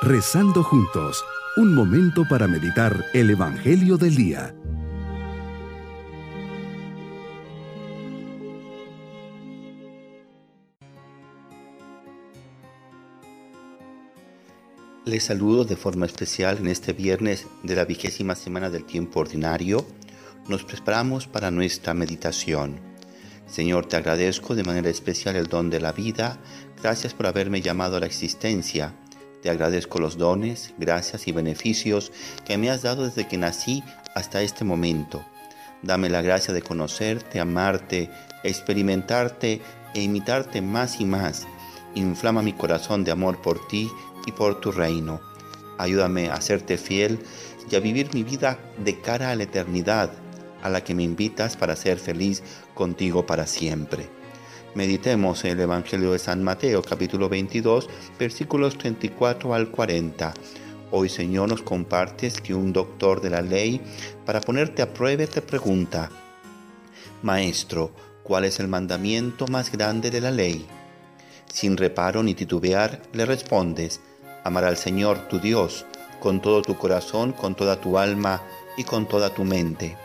Rezando juntos, un momento para meditar el Evangelio del Día. Les saludo de forma especial en este viernes de la vigésima semana del tiempo ordinario. Nos preparamos para nuestra meditación. Señor, te agradezco de manera especial el don de la vida. Gracias por haberme llamado a la existencia te agradezco los dones, gracias y beneficios que me has dado desde que nací hasta este momento. Dame la gracia de conocerte, amarte, experimentarte e imitarte más y más. Inflama mi corazón de amor por ti y por tu reino. Ayúdame a serte fiel y a vivir mi vida de cara a la eternidad, a la que me invitas para ser feliz contigo para siempre. Meditemos en el Evangelio de San Mateo capítulo 22 versículos 34 al 40. Hoy Señor nos compartes que un doctor de la ley para ponerte a prueba te pregunta, Maestro, ¿cuál es el mandamiento más grande de la ley? Sin reparo ni titubear le respondes, amar al Señor tu Dios con todo tu corazón, con toda tu alma y con toda tu mente.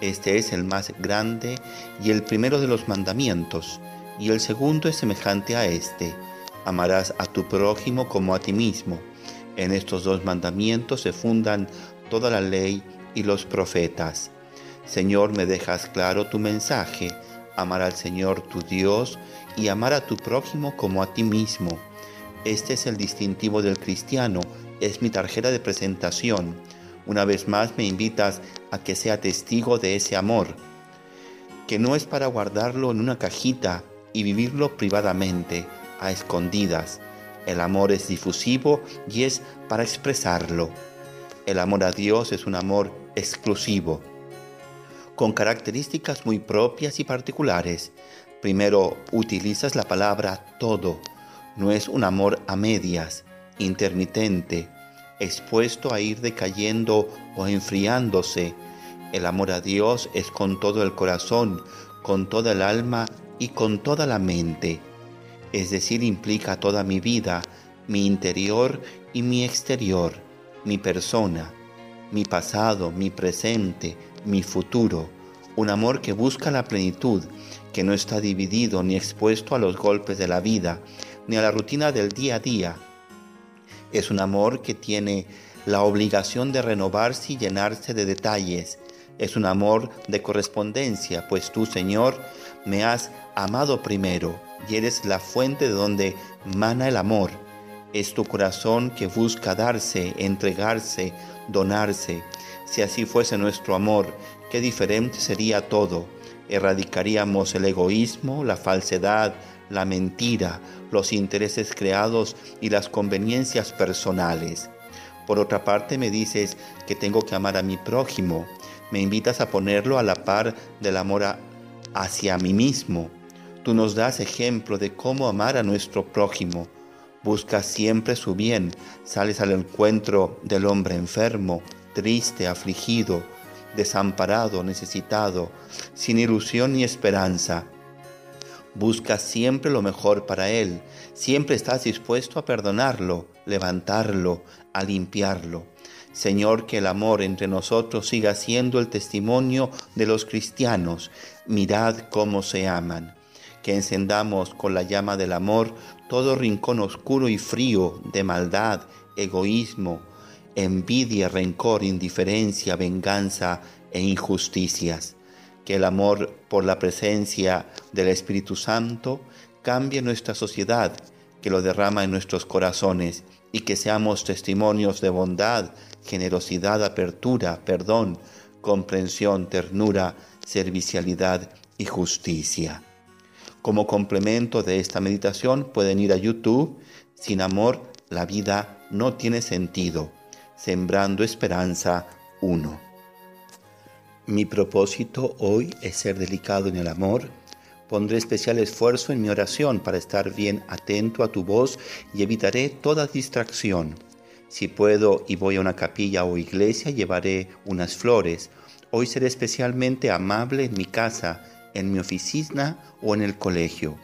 Este es el más grande y el primero de los mandamientos y el segundo es semejante a este, amarás a tu prójimo como a ti mismo. En estos dos mandamientos se fundan toda la ley y los profetas. Señor, me dejas claro tu mensaje, amar al Señor tu Dios y amar a tu prójimo como a ti mismo. Este es el distintivo del cristiano, es mi tarjeta de presentación. Una vez más me invitas a que sea testigo de ese amor, que no es para guardarlo en una cajita y vivirlo privadamente, a escondidas. El amor es difusivo y es para expresarlo. El amor a Dios es un amor exclusivo, con características muy propias y particulares. Primero, utilizas la palabra todo. No es un amor a medias, intermitente, expuesto a ir decayendo o enfriándose. El amor a Dios es con todo el corazón, con toda el alma y con toda la mente, es decir, implica toda mi vida, mi interior y mi exterior, mi persona, mi pasado, mi presente, mi futuro, un amor que busca la plenitud, que no está dividido ni expuesto a los golpes de la vida, ni a la rutina del día a día. Es un amor que tiene la obligación de renovarse y llenarse de detalles. Es un amor de correspondencia, pues tú, Señor, me has amado primero y eres la fuente de donde mana el amor. Es tu corazón que busca darse, entregarse, donarse. Si así fuese nuestro amor, qué diferente sería todo. Erradicaríamos el egoísmo, la falsedad, la mentira, los intereses creados y las conveniencias personales. Por otra parte me dices que tengo que amar a mi prójimo. Me invitas a ponerlo a la par del amor hacia mí mismo. Tú nos das ejemplo de cómo amar a nuestro prójimo. Buscas siempre su bien, sales al encuentro del hombre enfermo, triste, afligido, desamparado, necesitado, sin ilusión ni esperanza. Buscas siempre lo mejor para él, siempre estás dispuesto a perdonarlo, levantarlo, a limpiarlo. Señor, que el amor entre nosotros siga siendo el testimonio de los cristianos. Mirad cómo se aman. Que encendamos con la llama del amor todo rincón oscuro y frío de maldad, egoísmo, envidia, rencor, indiferencia, venganza e injusticias. Que el amor por la presencia del Espíritu Santo cambie nuestra sociedad, que lo derrama en nuestros corazones y que seamos testimonios de bondad, generosidad, apertura, perdón, comprensión, ternura, servicialidad y justicia. Como complemento de esta meditación pueden ir a YouTube. Sin amor, la vida no tiene sentido. Sembrando Esperanza 1. Mi propósito hoy es ser delicado en el amor. Pondré especial esfuerzo en mi oración para estar bien atento a tu voz y evitaré toda distracción. Si puedo y voy a una capilla o iglesia, llevaré unas flores. Hoy seré especialmente amable en mi casa, en mi oficina o en el colegio.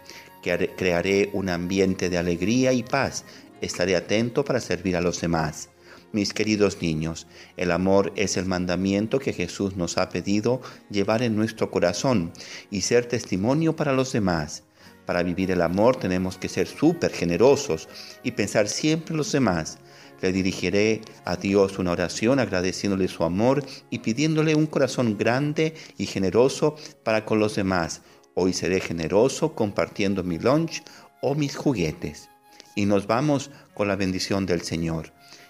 Crearé un ambiente de alegría y paz estaré atento para servir a los demás. Mis queridos niños, el amor es el mandamiento que Jesús nos ha pedido llevar en nuestro corazón y ser testimonio para los demás. Para vivir el amor tenemos que ser súper generosos y pensar siempre en los demás. Le dirigiré a Dios una oración agradeciéndole su amor y pidiéndole un corazón grande y generoso para con los demás. Hoy seré generoso compartiendo mi lunch o mis juguetes. Y nos vamos con la bendición del Señor.